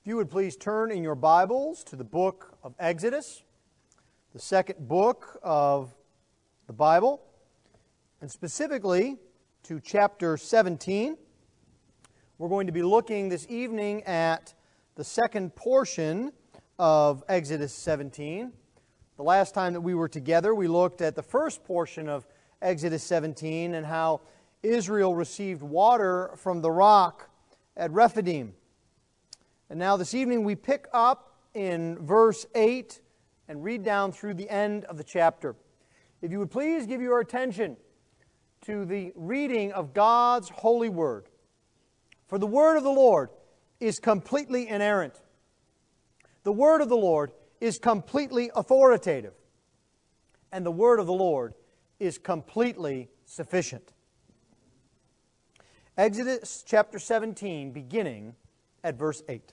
If you would please turn in your Bibles to the book of Exodus, the second book of the Bible, and specifically to chapter 17. We're going to be looking this evening at the second portion of Exodus 17. The last time that we were together, we looked at the first portion of Exodus 17 and how Israel received water from the rock at Rephidim. And now this evening we pick up in verse 8 and read down through the end of the chapter. If you would please give your attention to the reading of God's holy word. For the word of the Lord is completely inerrant. The word of the Lord is completely authoritative. And the word of the Lord is completely sufficient. Exodus chapter 17, beginning at verse 8.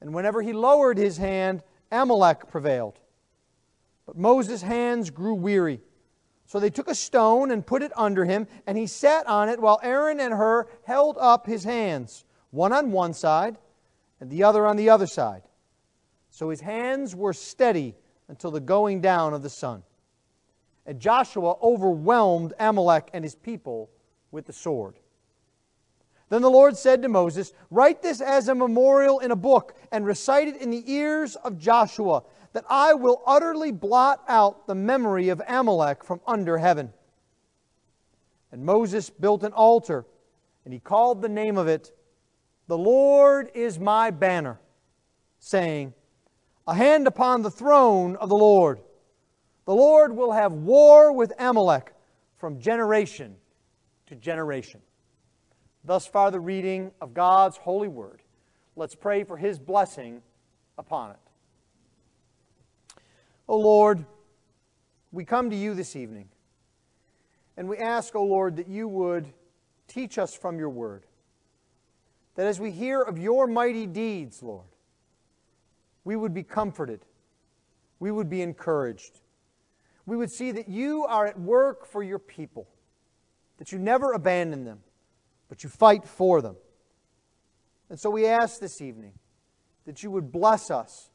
and whenever he lowered his hand, Amalek prevailed. But Moses' hands grew weary. So they took a stone and put it under him, and he sat on it while Aaron and Hur held up his hands, one on one side and the other on the other side. So his hands were steady until the going down of the sun. And Joshua overwhelmed Amalek and his people with the sword. Then the Lord said to Moses, Write this as a memorial in a book and recite it in the ears of Joshua, that I will utterly blot out the memory of Amalek from under heaven. And Moses built an altar, and he called the name of it, The Lord is my banner, saying, A hand upon the throne of the Lord. The Lord will have war with Amalek from generation to generation. Thus far, the reading of God's holy word. Let's pray for his blessing upon it. O Lord, we come to you this evening, and we ask, O Lord, that you would teach us from your word. That as we hear of your mighty deeds, Lord, we would be comforted, we would be encouraged, we would see that you are at work for your people, that you never abandon them but you fight for them. And so we ask this evening that you would bless us.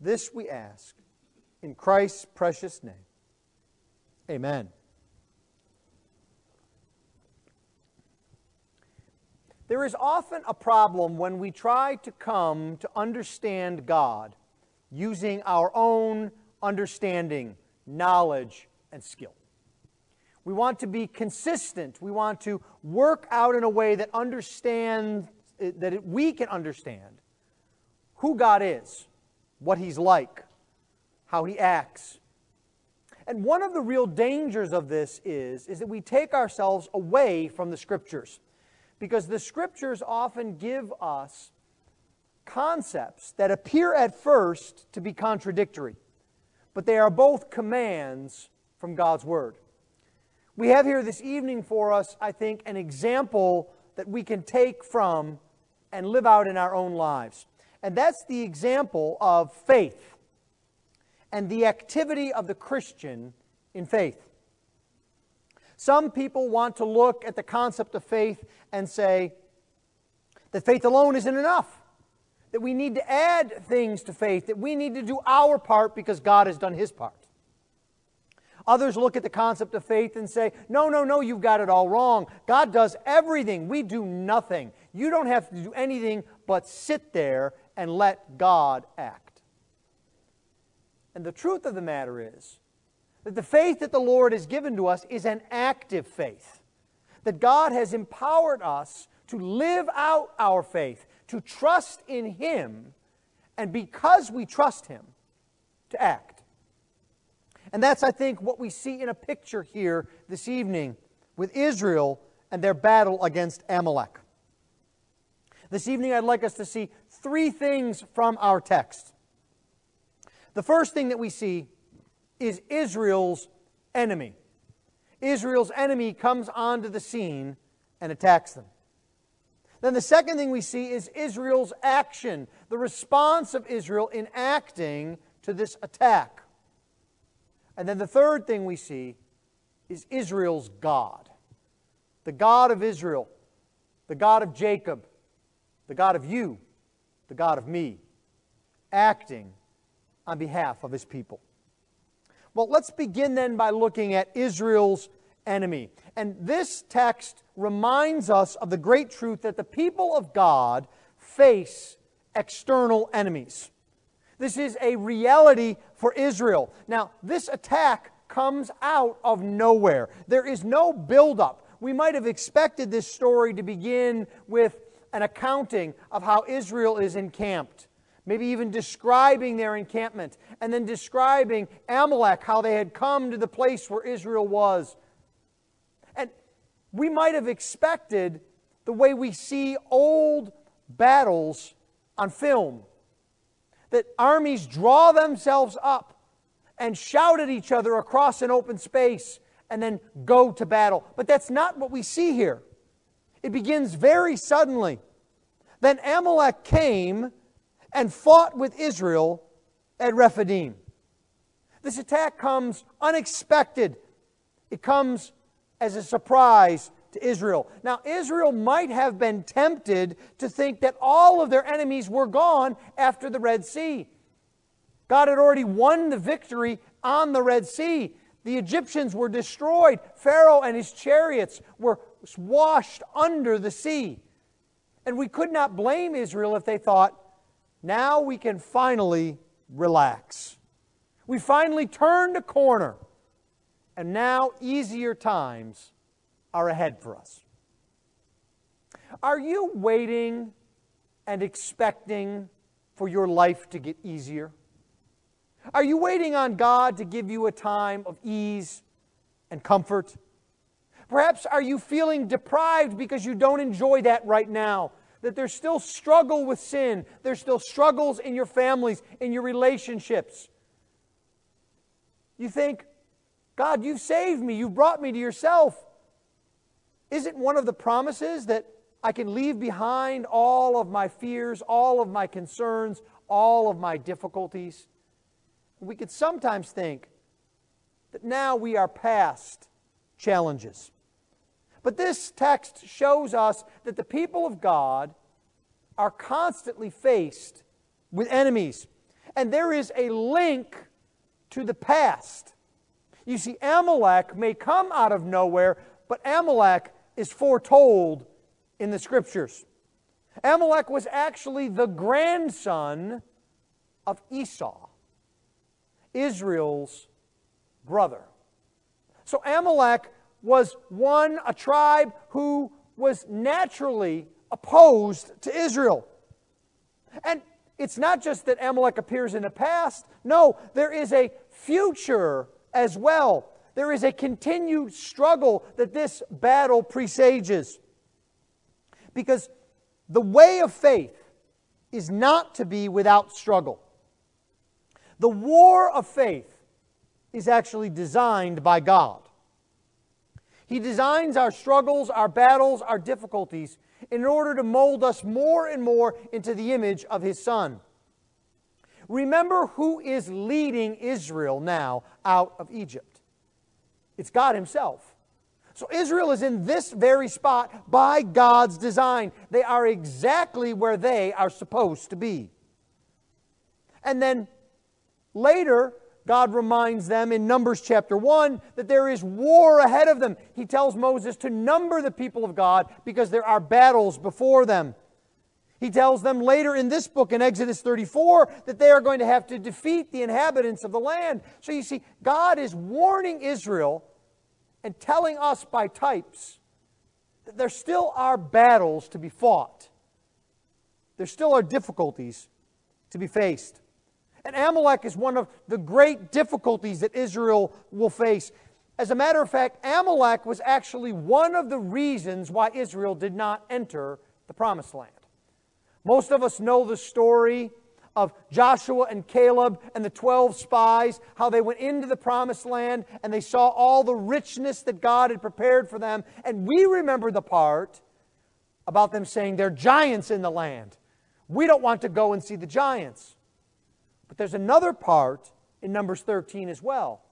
This we ask in Christ's precious name. Amen. There is often a problem when we try to come to understand God using our own understanding, knowledge, and skill. We want to be consistent. We want to work out in a way that understands that we can understand who God is, what he's like, how he acts. And one of the real dangers of this is, is that we take ourselves away from the scriptures. Because the scriptures often give us concepts that appear at first to be contradictory, but they are both commands from God's Word. We have here this evening for us, I think, an example that we can take from and live out in our own lives. And that's the example of faith and the activity of the Christian in faith. Some people want to look at the concept of faith and say that faith alone isn't enough, that we need to add things to faith, that we need to do our part because God has done his part. Others look at the concept of faith and say, no, no, no, you've got it all wrong. God does everything. We do nothing. You don't have to do anything but sit there and let God act. And the truth of the matter is that the faith that the Lord has given to us is an active faith. That God has empowered us to live out our faith, to trust in Him, and because we trust Him, to act. And that's, I think, what we see in a picture here this evening with Israel and their battle against Amalek. This evening, I'd like us to see three things from our text. The first thing that we see is Israel's enemy. Israel's enemy comes onto the scene and attacks them. Then the second thing we see is Israel's action, the response of Israel in acting to this attack. And then the third thing we see is Israel's God. The God of Israel, the God of Jacob, the God of you, the God of me, acting on behalf of his people. Well, let's begin then by looking at Israel's enemy. And this text reminds us of the great truth that the people of God face external enemies. This is a reality for Israel. Now, this attack comes out of nowhere. There is no buildup. We might have expected this story to begin with an accounting of how Israel is encamped maybe even describing their encampment, and then describing Amalek, how they had come to the place where Israel was. And we might have expected the way we see old battles on film that armies draw themselves up and shout at each other across an open space and then go to battle. But that's not what we see here. It begins very suddenly. Then Amalek came and fought with Israel at Rephidim. This attack comes unexpected. It comes as a surprise to Israel. Now, Israel might have been tempted to think that all of their enemies were gone after the Red Sea. God had already won the victory on the Red Sea. The Egyptians were destroyed. Pharaoh and his chariots were washed under the sea. And we could not blame Israel if they thought, now we can finally relax. We finally turned a corner, and now easier times are ahead for us. Are you waiting and expecting for your life to get easier? Are you waiting on God to give you a time of ease and comfort? Perhaps are you feeling deprived because you don't enjoy that right now? that there's still struggle with sin, there's still struggles in your families, in your relationships. You think, God, you've saved me, you've brought me to yourself. Isn't one of the promises that I can leave behind all of my fears, all of my concerns, all of my difficulties? We could sometimes think that now we are past challenges. But this text shows us that the people of God are constantly faced with enemies. And there is a link to the past. You see, Amalek may come out of nowhere, but Amalek is foretold in the scriptures. Amalek was actually the grandson of Esau, Israel's brother. So Amalek was one, a tribe who was naturally opposed to Israel. And it's not just that Amalek appears in the past, no, there is a future as well. There is a continued struggle that this battle presages. Because the way of faith is not to be without struggle. The war of faith is actually designed by God. He designs our struggles, our battles, our difficulties in order to mold us more and more into the image of His Son. Remember who is leading Israel now out of Egypt. It's God Himself. So Israel is in this very spot by God's design. They are exactly where they are supposed to be. And then later, God reminds them in Numbers chapter 1 that there is war ahead of them. He tells Moses to number the people of God because there are battles before them. He tells them later in this book, in Exodus 34, that they are going to have to defeat the inhabitants of the land. So you see, God is warning Israel and telling us by types that there still are battles to be fought, there still are difficulties to be faced. And Amalek is one of the great difficulties that Israel will face. As a matter of fact, Amalek was actually one of the reasons why Israel did not enter the promised land. Most of us know the story of Joshua and Caleb and the 12 spies, how they went into the promised land and they saw all the richness that God had prepared for them. And we remember the part about them saying, they're giants in the land. We don't want to go and see the giants. But there's another part in Numbers 13 as well.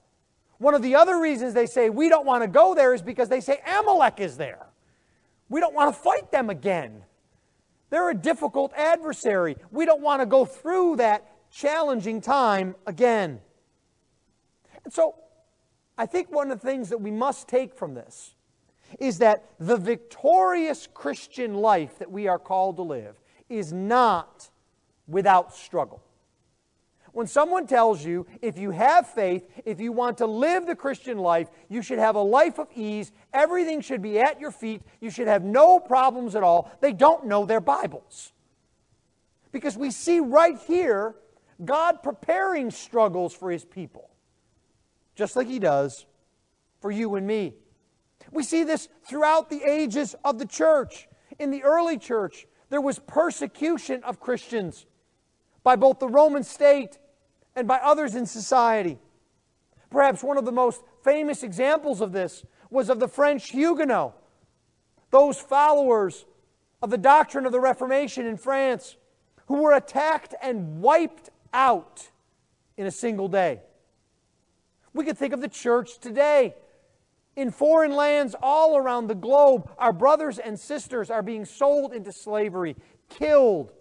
One of the other reasons they say we don't want to go there is because they say Amalek is there. We don't want to fight them again. They're a difficult adversary. We don't want to go through that challenging time again. And so, I think one of the things that we must take from this is that the victorious Christian life that we are called to live is not without struggle. When someone tells you if you have faith, if you want to live the Christian life, you should have a life of ease, everything should be at your feet, you should have no problems at all, they don't know their Bibles. Because we see right here God preparing struggles for His people, just like He does for you and me. We see this throughout the ages of the church. In the early church, there was persecution of Christians by both the Roman state and by others in society. Perhaps one of the most famous examples of this was of the French Huguenots, those followers of the doctrine of the Reformation in France, who were attacked and wiped out in a single day. We could think of the church today. In foreign lands all around the globe, our brothers and sisters are being sold into slavery, killed,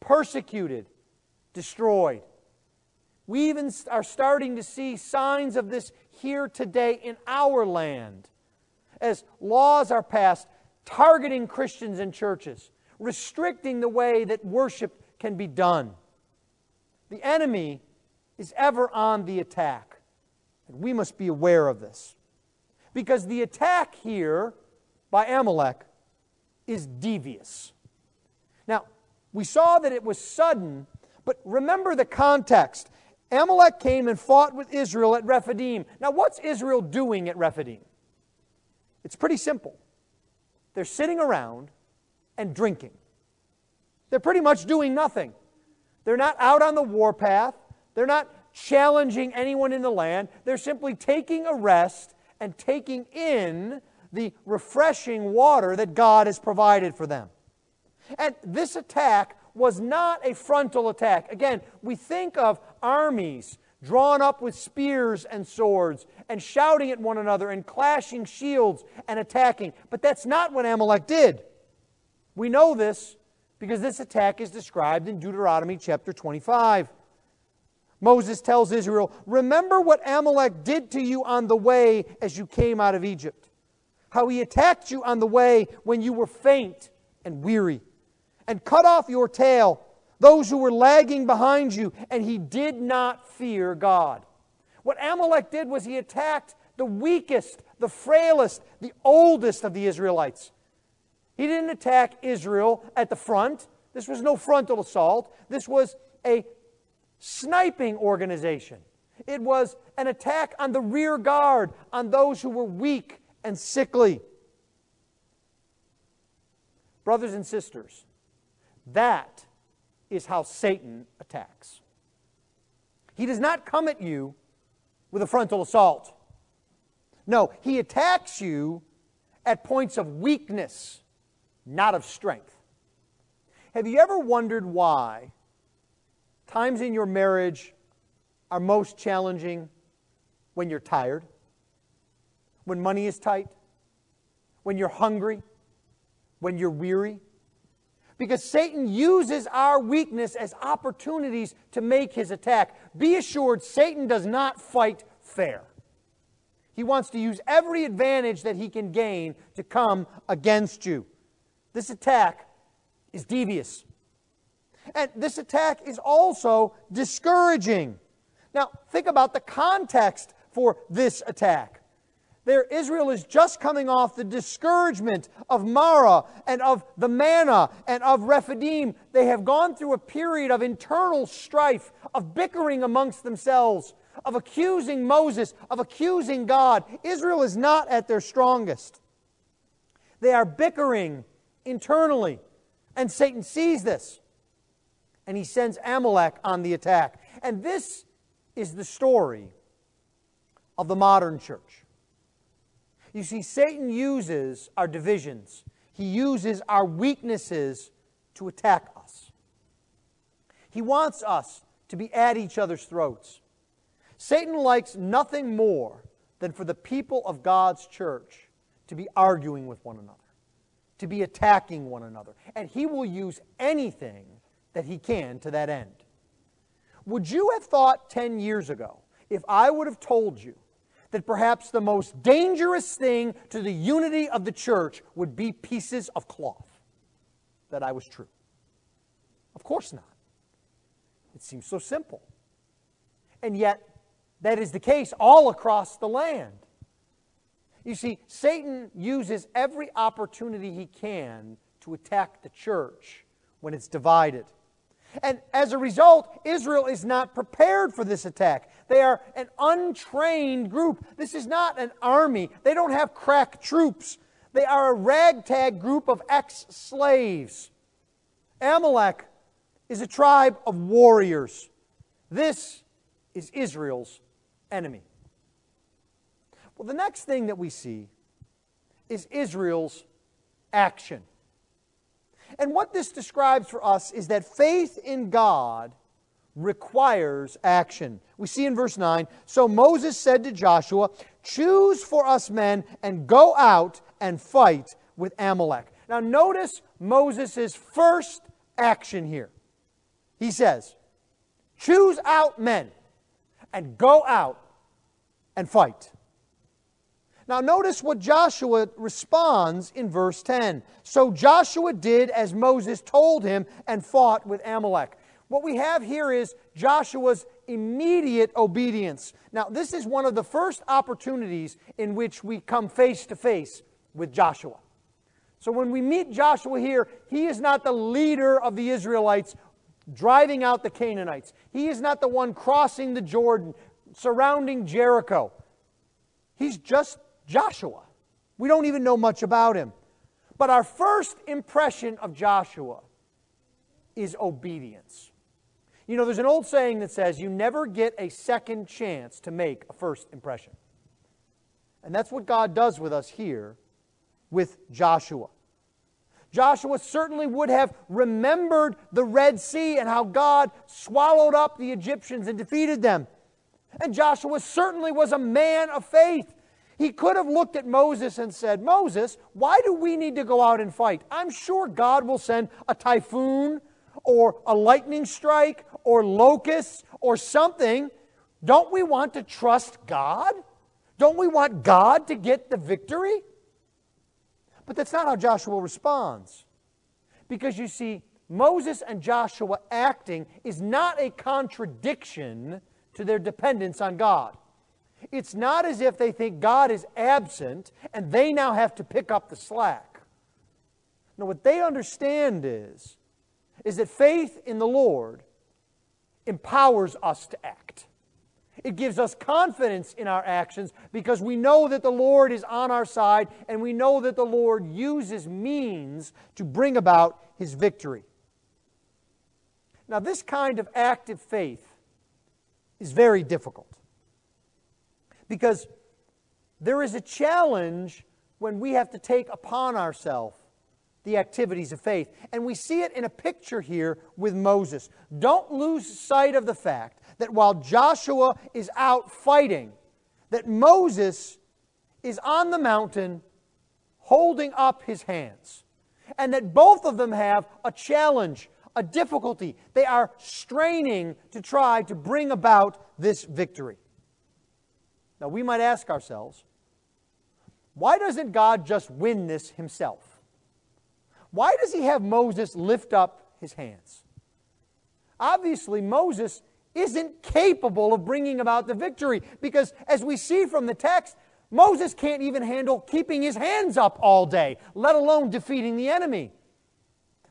persecuted, destroyed. We even are starting to see signs of this here today in our land as laws are passed targeting Christians and churches, restricting the way that worship can be done. The enemy is ever on the attack, and we must be aware of this. Because the attack here by Amalek is devious. Now, we saw that it was sudden but remember the context. Amalek came and fought with Israel at Rephidim. Now, what's Israel doing at Rephidim? It's pretty simple. They're sitting around and drinking. They're pretty much doing nothing. They're not out on the warpath. They're not challenging anyone in the land. They're simply taking a rest and taking in the refreshing water that God has provided for them. And this attack was not a frontal attack. Again, we think of armies drawn up with spears and swords and shouting at one another and clashing shields and attacking. But that's not what Amalek did. We know this because this attack is described in Deuteronomy chapter 25. Moses tells Israel, Remember what Amalek did to you on the way as you came out of Egypt, how he attacked you on the way when you were faint and weary and cut off your tail, those who were lagging behind you, and he did not fear God. What Amalek did was he attacked the weakest, the frailest, the oldest of the Israelites. He didn't attack Israel at the front. This was no frontal assault. This was a sniping organization. It was an attack on the rear guard, on those who were weak and sickly. Brothers and sisters, that is how Satan attacks. He does not come at you with a frontal assault. No, he attacks you at points of weakness, not of strength. Have you ever wondered why times in your marriage are most challenging when you're tired, when money is tight, when you're hungry, when you're weary? Because Satan uses our weakness as opportunities to make his attack. Be assured, Satan does not fight fair. He wants to use every advantage that he can gain to come against you. This attack is devious. And this attack is also discouraging. Now, think about the context for this attack. There, Israel is just coming off the discouragement of Marah and of the manna and of Rephidim. They have gone through a period of internal strife, of bickering amongst themselves, of accusing Moses, of accusing God. Israel is not at their strongest. They are bickering internally, and Satan sees this. and he sends Amalek on the attack. And this is the story of the modern church. You see, Satan uses our divisions, he uses our weaknesses to attack us. He wants us to be at each other's throats. Satan likes nothing more than for the people of God's church to be arguing with one another, to be attacking one another. And he will use anything that he can to that end. Would you have thought 10 years ago, if I would have told you that perhaps the most dangerous thing to the unity of the church would be pieces of cloth, that I was true? Of course not. It seems so simple. And yet, that is the case all across the land. You see, Satan uses every opportunity he can to attack the church when it's divided. And as a result, Israel is not prepared for this attack. They are an untrained group. This is not an army. They don't have crack troops. They are a ragtag group of ex slaves. Amalek is a tribe of warriors. This is Israel's enemy. Well, the next thing that we see is Israel's action. And what this describes for us is that faith in God requires action. We see in verse 9 So Moses said to Joshua, Choose for us men and go out and fight with Amalek. Now, notice Moses' first action here. He says, Choose out men and go out and fight. Now, notice what Joshua responds in verse 10. So Joshua did as Moses told him and fought with Amalek. What we have here is Joshua's immediate obedience. Now, this is one of the first opportunities in which we come face to face with Joshua. So, when we meet Joshua here, he is not the leader of the Israelites driving out the Canaanites, he is not the one crossing the Jordan, surrounding Jericho. He's just Joshua. We don't even know much about him. But our first impression of Joshua is obedience. You know, there's an old saying that says you never get a second chance to make a first impression. And that's what God does with us here with Joshua. Joshua certainly would have remembered the Red Sea and how God swallowed up the Egyptians and defeated them. And Joshua certainly was a man of faith. He could have looked at Moses and said, Moses, why do we need to go out and fight? I'm sure God will send a typhoon or a lightning strike or locusts or something. Don't we want to trust God? Don't we want God to get the victory? But that's not how Joshua responds. Because you see, Moses and Joshua acting is not a contradiction to their dependence on God. It's not as if they think God is absent and they now have to pick up the slack. No, what they understand is, is that faith in the Lord empowers us to act. It gives us confidence in our actions because we know that the Lord is on our side and we know that the Lord uses means to bring about his victory. Now, this kind of active faith is very difficult because there is a challenge when we have to take upon ourselves the activities of faith. And we see it in a picture here with Moses. Don't lose sight of the fact that while Joshua is out fighting, that Moses is on the mountain holding up his hands. And that both of them have a challenge, a difficulty. They are straining to try to bring about this victory. Now, we might ask ourselves, why doesn't God just win this himself? Why does he have Moses lift up his hands? Obviously, Moses isn't capable of bringing about the victory because, as we see from the text, Moses can't even handle keeping his hands up all day, let alone defeating the enemy.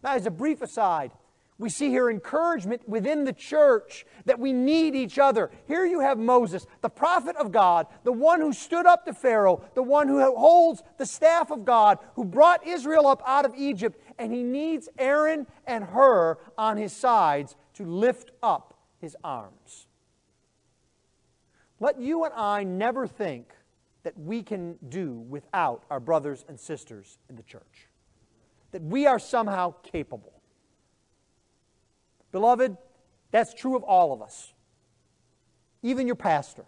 Now, as a brief aside, we see here encouragement within the church that we need each other. Here you have Moses, the prophet of God, the one who stood up to Pharaoh, the one who holds the staff of God, who brought Israel up out of Egypt, and he needs Aaron and Hur on his sides to lift up his arms. Let you and I never think that we can do without our brothers and sisters in the church, that we are somehow capable. Beloved, that's true of all of us, even your pastor.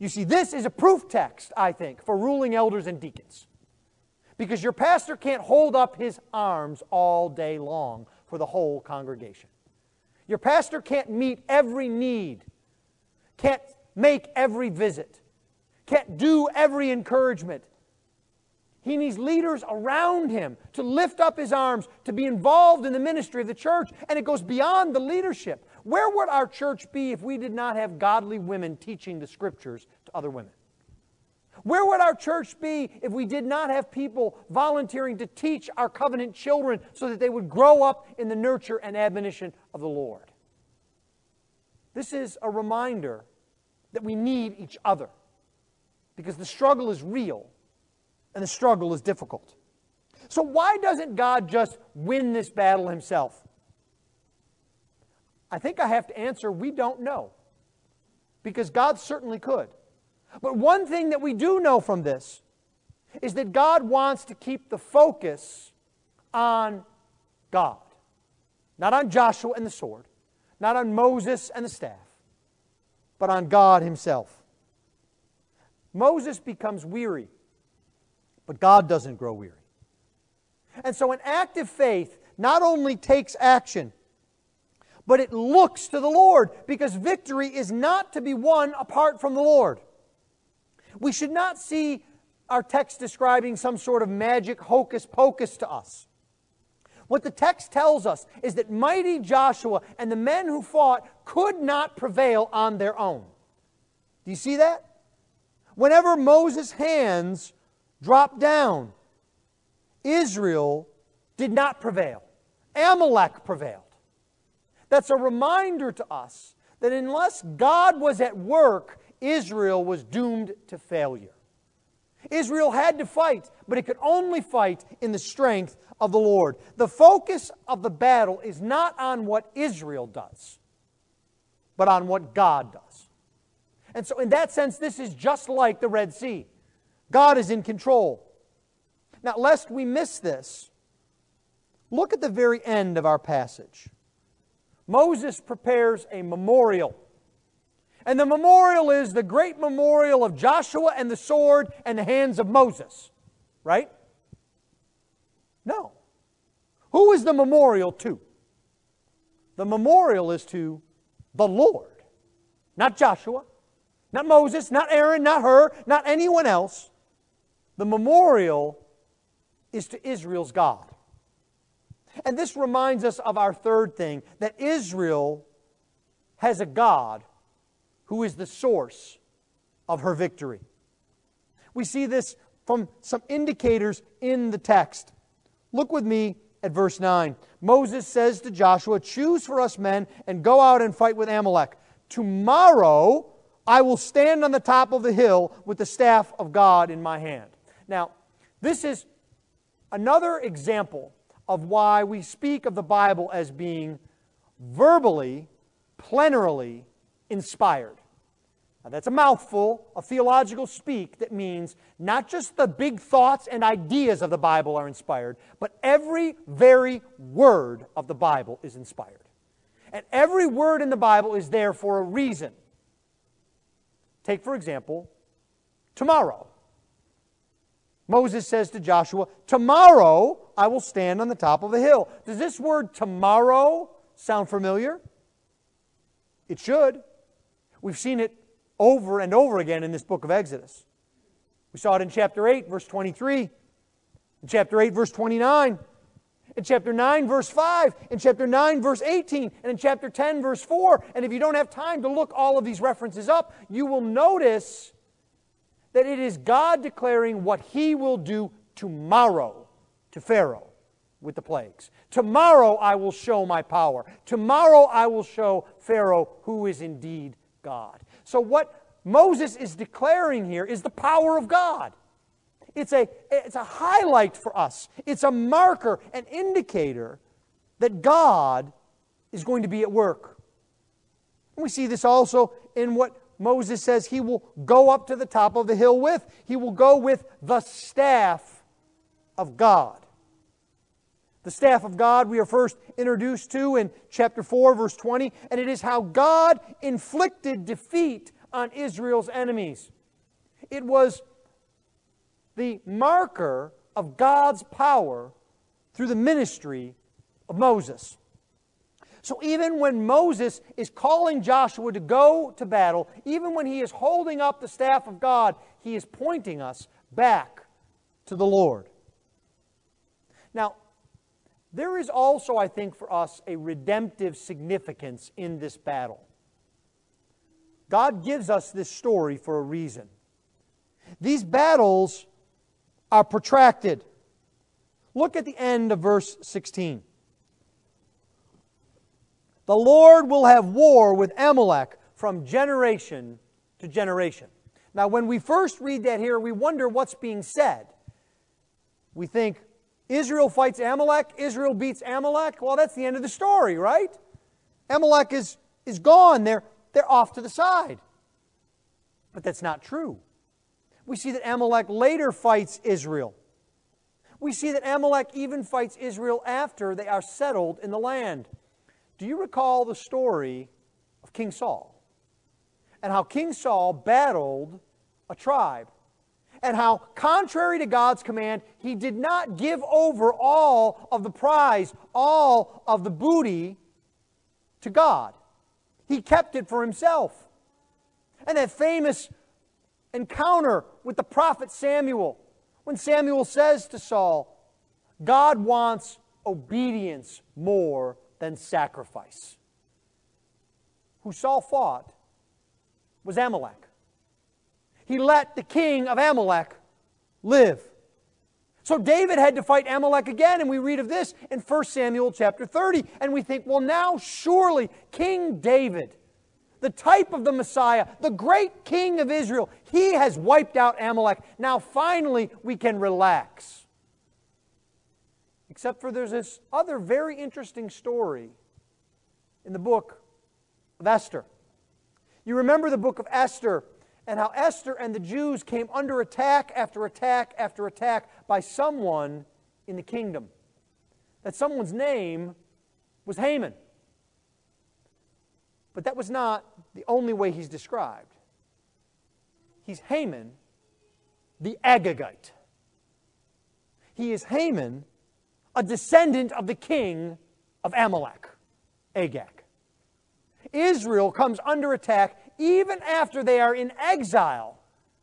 You see, this is a proof text, I think, for ruling elders and deacons. Because your pastor can't hold up his arms all day long for the whole congregation. Your pastor can't meet every need, can't make every visit, can't do every encouragement. He needs leaders around him to lift up his arms, to be involved in the ministry of the church, and it goes beyond the leadership. Where would our church be if we did not have godly women teaching the scriptures to other women? Where would our church be if we did not have people volunteering to teach our covenant children so that they would grow up in the nurture and admonition of the Lord? This is a reminder that we need each other because the struggle is real and the struggle is difficult. So, why doesn't God just win this battle himself? I think I have to answer we don't know. Because God certainly could. But one thing that we do know from this is that God wants to keep the focus on God. Not on Joshua and the sword, not on Moses and the staff, but on God Himself. Moses becomes weary, but God doesn't grow weary. And so an active faith not only takes action, but it looks to the Lord because victory is not to be won apart from the Lord. We should not see our text describing some sort of magic hocus pocus to us. What the text tells us is that mighty Joshua and the men who fought could not prevail on their own. Do you see that? Whenever Moses' hands dropped down, Israel did not prevail. Amalek prevailed. That's a reminder to us that unless God was at work, Israel was doomed to failure. Israel had to fight, but it could only fight in the strength of the Lord. The focus of the battle is not on what Israel does, but on what God does. And so, in that sense, this is just like the Red Sea. God is in control. Now, lest we miss this, look at the very end of our passage. Moses prepares a memorial. And the memorial is the great memorial of Joshua and the sword and the hands of Moses. Right? No. Who is the memorial to? The memorial is to the Lord, not Joshua, not Moses, not Aaron, not Hur, not anyone else. The memorial is to Israel's God. And this reminds us of our third thing that Israel has a God who is the source of her victory. We see this from some indicators in the text. Look with me at verse 9. Moses says to Joshua, Choose for us men and go out and fight with Amalek. Tomorrow I will stand on the top of the hill with the staff of God in my hand. Now, this is another example of why we speak of the Bible as being verbally, plenarily inspired. Now, that's a mouthful of theological speak that means not just the big thoughts and ideas of the Bible are inspired, but every very word of the Bible is inspired. And every word in the Bible is there for a reason. Take, for example, tomorrow. Moses says to Joshua, Tomorrow I will stand on the top of a hill. Does this word tomorrow sound familiar? It should. We've seen it over and over again in this book of Exodus. We saw it in chapter 8, verse 23, in chapter 8, verse 29, in chapter 9, verse 5, in chapter 9, verse 18, and in chapter 10, verse 4. And if you don't have time to look all of these references up, you will notice that it is God declaring what he will do tomorrow to Pharaoh with the plagues. Tomorrow I will show my power. Tomorrow I will show Pharaoh who is indeed God. So, what Moses is declaring here is the power of God. It's a, it's a highlight for us, it's a marker, an indicator that God is going to be at work. And We see this also in what Moses says he will go up to the top of the hill with. He will go with the staff of God. The staff of God we are first introduced to in chapter 4, verse 20, and it is how God inflicted defeat on Israel's enemies. It was the marker of God's power through the ministry of Moses. So even when Moses is calling Joshua to go to battle, even when he is holding up the staff of God, he is pointing us back to the Lord. Now, there is also, I think, for us a redemptive significance in this battle. God gives us this story for a reason. These battles are protracted. Look at the end of verse 16. The Lord will have war with Amalek from generation to generation. Now, when we first read that here, we wonder what's being said. We think, Israel fights Amalek, Israel beats Amalek. Well, that's the end of the story, right? Amalek is, is gone. They're, they're off to the side. But that's not true. We see that Amalek later fights Israel. We see that Amalek even fights Israel after they are settled in the land. Do you recall the story of King Saul? And how King Saul battled a tribe. And how, contrary to God's command, he did not give over all of the prize, all of the booty to God. He kept it for himself. And that famous encounter with the prophet Samuel, when Samuel says to Saul, God wants obedience more than sacrifice. Who Saul fought was Amalek. He let the king of Amalek live. So David had to fight Amalek again, and we read of this in 1 Samuel chapter 30. And we think, well, now surely King David, the type of the Messiah, the great king of Israel, he has wiped out Amalek. Now finally we can relax. Except for there's this other very interesting story in the book of Esther. You remember the book of Esther and how Esther and the Jews came under attack after attack after attack by someone in the kingdom. That someone's name was Haman. But that was not the only way he's described. He's Haman, the Agagite. He is Haman, a descendant of the king of Amalek, Agag. Israel comes under attack even after they are in exile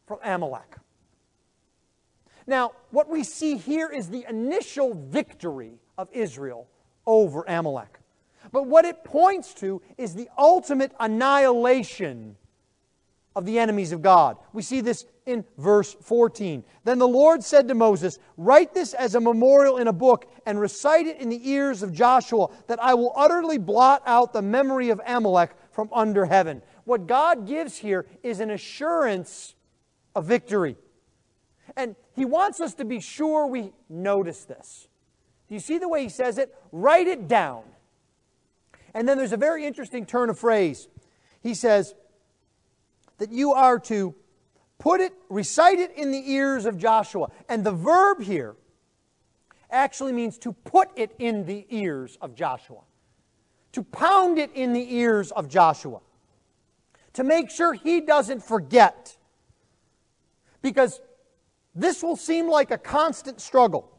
from Amalek. Now, what we see here is the initial victory of Israel over Amalek. But what it points to is the ultimate annihilation of the enemies of God. We see this in verse 14. Then the Lord said to Moses, Write this as a memorial in a book and recite it in the ears of Joshua, that I will utterly blot out the memory of Amalek from under heaven. What God gives here is an assurance of victory. And He wants us to be sure we notice this. Do you see the way He says it? Write it down. And then there's a very interesting turn of phrase. He says, that you are to put it, recite it in the ears of Joshua. And the verb here actually means to put it in the ears of Joshua, to pound it in the ears of Joshua, to make sure he doesn't forget. Because this will seem like a constant struggle.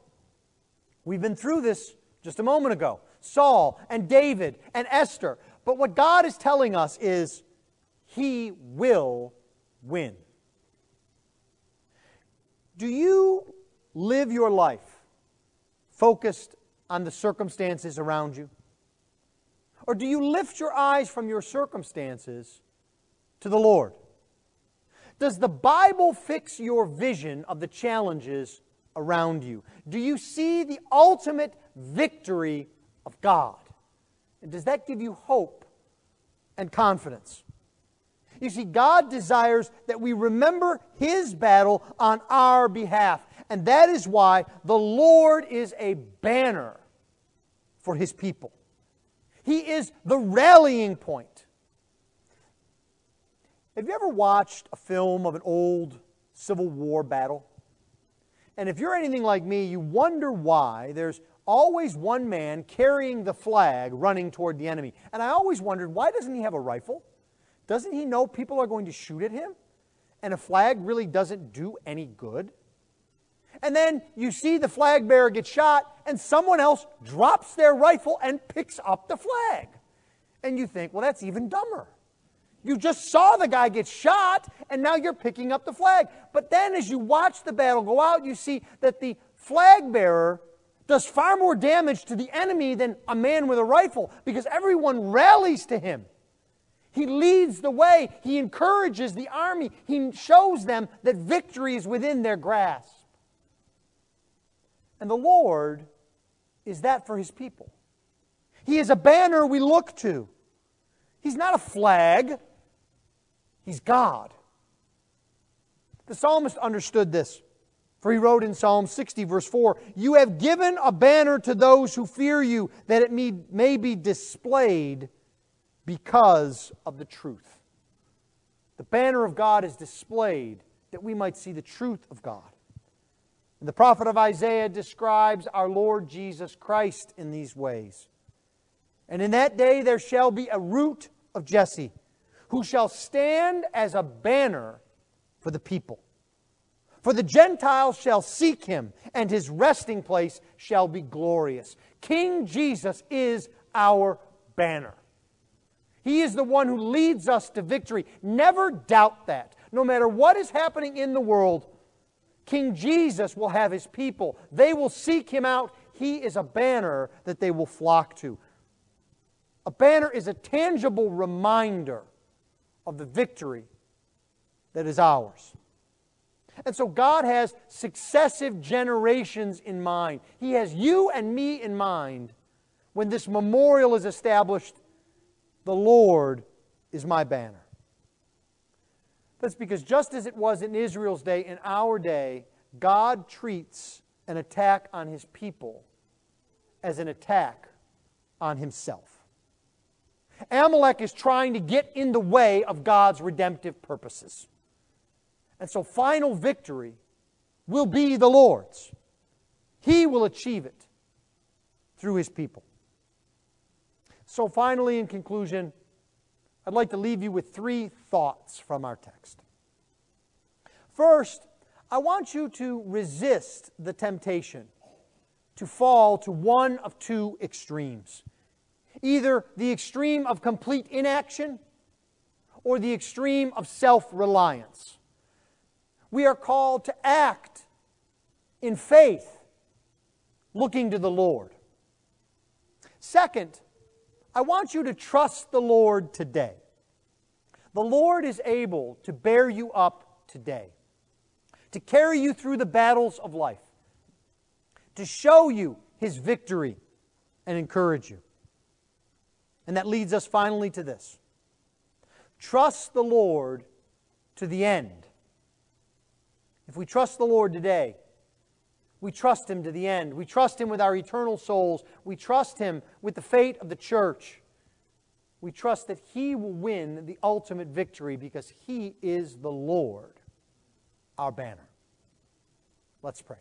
We've been through this just a moment ago Saul and David and Esther. But what God is telling us is he will win. Do you live your life focused on the circumstances around you? Or do you lift your eyes from your circumstances to the Lord? Does the Bible fix your vision of the challenges around you? Do you see the ultimate victory of God? And does that give you hope and confidence? You see, God desires that we remember His battle on our behalf. And that is why the Lord is a banner for His people. He is the rallying point. Have you ever watched a film of an old Civil War battle? And if you're anything like me, you wonder why there's always one man carrying the flag running toward the enemy. And I always wondered, why doesn't he have a rifle? Doesn't he know people are going to shoot at him? And a flag really doesn't do any good? And then you see the flag bearer get shot, and someone else drops their rifle and picks up the flag. And you think, well, that's even dumber. You just saw the guy get shot, and now you're picking up the flag. But then, as you watch the battle go out, you see that the flag bearer does far more damage to the enemy than a man with a rifle because everyone rallies to him. He leads the way, he encourages the army, he shows them that victory is within their grasp. And the Lord is that for his people. He is a banner we look to. He's not a flag, He's God. The psalmist understood this. For he wrote in Psalm 60, verse 4 You have given a banner to those who fear you, that it may, be displayed because of the truth. The banner of God is displayed that we might see the truth of God. And the prophet of Isaiah describes our Lord Jesus Christ in these ways. And in that day there shall be a root of Jesse who shall stand as a banner for the people. For the Gentiles shall seek him, and his resting place shall be glorious. King Jesus is our banner. He is the one who leads us to victory. Never doubt that. No matter what is happening in the world, King Jesus will have his people. They will seek him out. He is a banner that they will flock to. A banner is a tangible reminder of the victory that is ours. And so God has successive generations in mind. He has you and me in mind when this memorial is established. The Lord is my banner. That's because just as it was in Israel's day, in our day, God treats an attack on his people as an attack on himself. Amalek is trying to get in the way of God's redemptive purposes. And so, final victory will be the Lord's. He will achieve it through His people. So, finally, in conclusion, I'd like to leave you with three thoughts from our text. First, I want you to resist the temptation to fall to one of two extremes either the extreme of complete inaction or the extreme of self reliance. We are called to act in faith, looking to the Lord. Second, I want you to trust the Lord today. The Lord is able to bear you up today, to carry you through the battles of life, to show you his victory and encourage you. And that leads us finally to this trust the Lord to the end. If we trust the Lord today, we trust Him to the end. We trust Him with our eternal souls. We trust Him with the fate of the church. We trust that He will win the ultimate victory because He is the Lord, our banner. Let's pray.